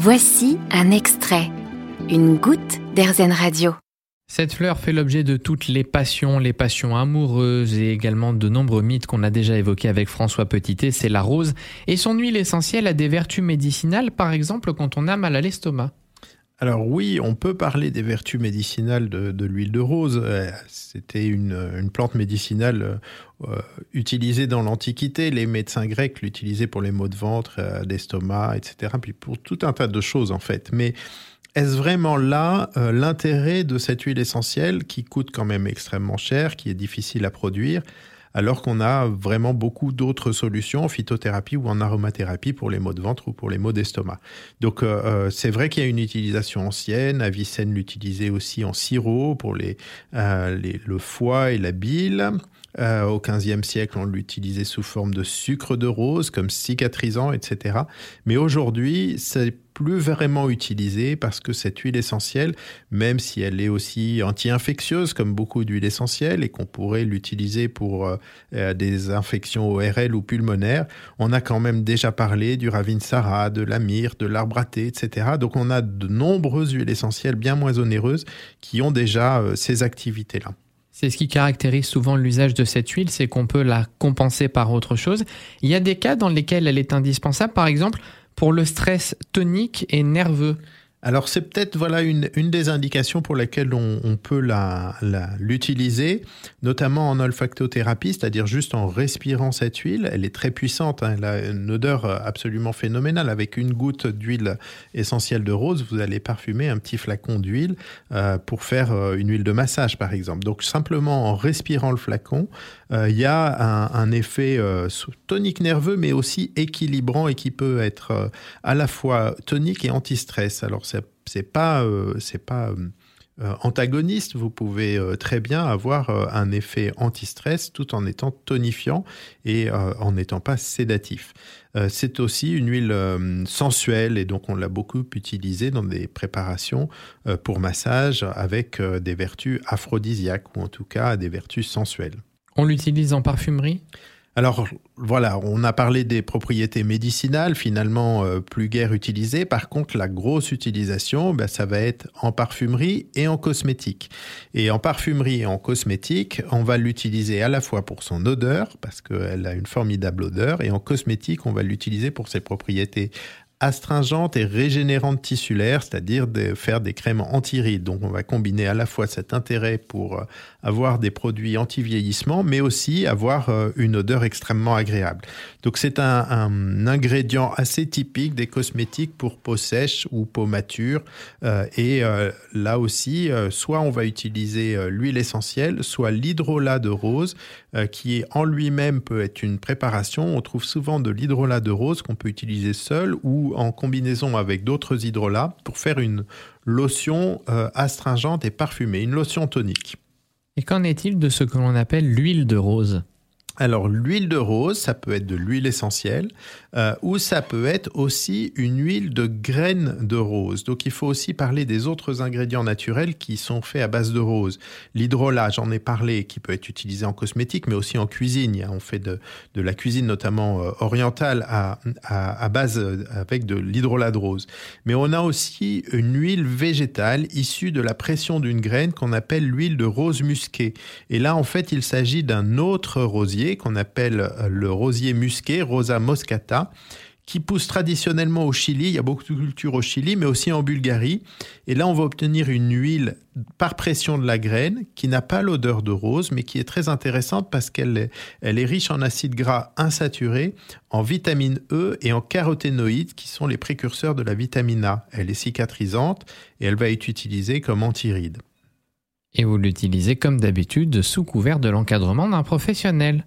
Voici un extrait, une goutte d'Airzen Radio. Cette fleur fait l'objet de toutes les passions, les passions amoureuses et également de nombreux mythes qu'on a déjà évoqués avec François Petitet, c'est la rose. Et son huile essentielle a des vertus médicinales, par exemple quand on a mal à l'estomac. Alors oui, on peut parler des vertus médicinales de, l'huile de rose. Euh, c'était une, plante médicinale euh, utilisée dans l'Antiquité. Les médecins grecs l'utilisaient pour les maux de ventre, euh, d'estomac, etc. Puis pour tout un tas de choses en fait. Mais est-ce vraiment là l'intérêt de cette huile essentielle qui coûte quand même extrêmement cher, qui est difficile à produire, alors qu'on a vraiment beaucoup d'autres solutions en phytothérapie ou en aromathérapie pour les maux de ventre ou pour les maux d'estomac. Donc euh, euh, c'est vrai qu'il y a une utilisation ancienne. Avicenne l'utilisait aussi en sirop pour les, le foie et la bile. au XVe siècle, on l'utilisait sous forme de sucre de rose comme cicatrisant, etc. Mais aujourd'hui, c'est plus vraiment utilisée parce que cette huile essentielle, même si elle est aussi anti-infectieuse comme beaucoup d'huiles essentielles et qu'on pourrait l'utiliser pour euh, euh, des infections ORL ou pulmonaires, on a quand même déjà parlé du ravinsara, de la myrrhe, de l'arbre à thé, etc. Donc on a de nombreuses huiles essentielles bien moins onéreuses qui ont déjà euh, ces activités-là. C'est ce qui caractérise souvent l'usage de cette huile, c'est qu'on peut la compenser par autre chose. Il y a des cas dans lesquels elle est indispensable, par exemple pour le stress tonique et nerveux alors c'est peut-être voilà une, des indications pour lesquelles on, peut l'utiliser, la, notamment en olfactothérapie, c'est-à-dire juste en respirant cette huile. Elle est très puissante, hein, elle a une odeur absolument phénoménale. Avec une goutte d'huile essentielle de rose, vous allez parfumer un petit flacon d'huile euh, pour faire euh, une huile de massage, par exemple. Donc simplement en respirant le flacon, euh, il y a un, effet tonique nerveux, mais aussi équilibrant et qui peut être à la fois tonique et anti-stress. C'est pas c'est pas antagoniste, vous pouvez très bien avoir un effet anti-stress tout en étant tonifiant et en n'étant pas sédatif. c'est aussi une huile sensuelle et donc on l'a beaucoup utilisée dans des préparations pour massage avec des vertus aphrodisiaques ou en tout cas des vertus sensuelles. On l'utilise en parfumerie? Alors voilà, on a parlé des propriétés médicinales, finalement euh, plus guère utilisées. Par contre, la grosse utilisation, ben, ça va être en parfumerie et en cosmétique. Et en parfumerie et en cosmétique, on va l'utiliser à la fois pour son odeur, parce qu'elle a une formidable odeur, et en cosmétique, on va l'utiliser pour ses propriétés astringente et régénérante tissulaire, c'est-à-dire de faire des crèmes anti-rides. Donc on va combiner à la fois cet intérêt pour euh, avoir des produits anti-vieillissement, mais aussi avoir euh, une odeur extrêmement agréable. Donc c'est un, ingrédient assez typique des cosmétiques pour peau sèche ou peau mature. Euh, et là aussi, soit on va utiliser l'huile essentielle, soit l'hydrolat de rose, qui en lui-même peut être une préparation. On trouve souvent de l'hydrolat de rose qu'on peut utiliser seul ou en combinaison avec d'autres hydrolats pour faire une lotion euh, astringente et parfumée, une lotion tonique. Et qu'en est-il de ce que l'on appelle l'huile de rose? Alors l'huile de rose, ça peut être de l'huile essentielle euh, ou ça peut être aussi une huile de graines de rose. Donc il faut aussi parler des autres ingrédients naturels qui sont faits à base de rose. L'hydrolat, j'en ai parlé, qui peut être utilisé en cosmétique mais aussi en cuisine. On fait de, la cuisine notamment euh, orientale à, à, à, base euh, avec de l'hydrolat de rose. Mais on a aussi une huile végétale issue de la pression d'une graine qu'on appelle l'huile de rose musquée. Et là en fait il s'agit d'un autre rosier qu'on appelle euh, le rosier musqué, Rosa moscata, qui pousse traditionnellement au Chili. Il y a beaucoup de cultures au Chili, mais aussi en Bulgarie. Et là, on va obtenir une huile par pression de la graine qui n'a pas l'odeur de rose, mais qui est très intéressante parce qu'elle est, est riche en acides gras insaturés, en vitamine E et en caroténoïdes qui sont les précurseurs de la vitamine A. Elle est cicatrisante et elle va être utilisée comme antiride. Et vous l'utilisez comme d'habitude sous couvert de l'encadrement d'un professionnel.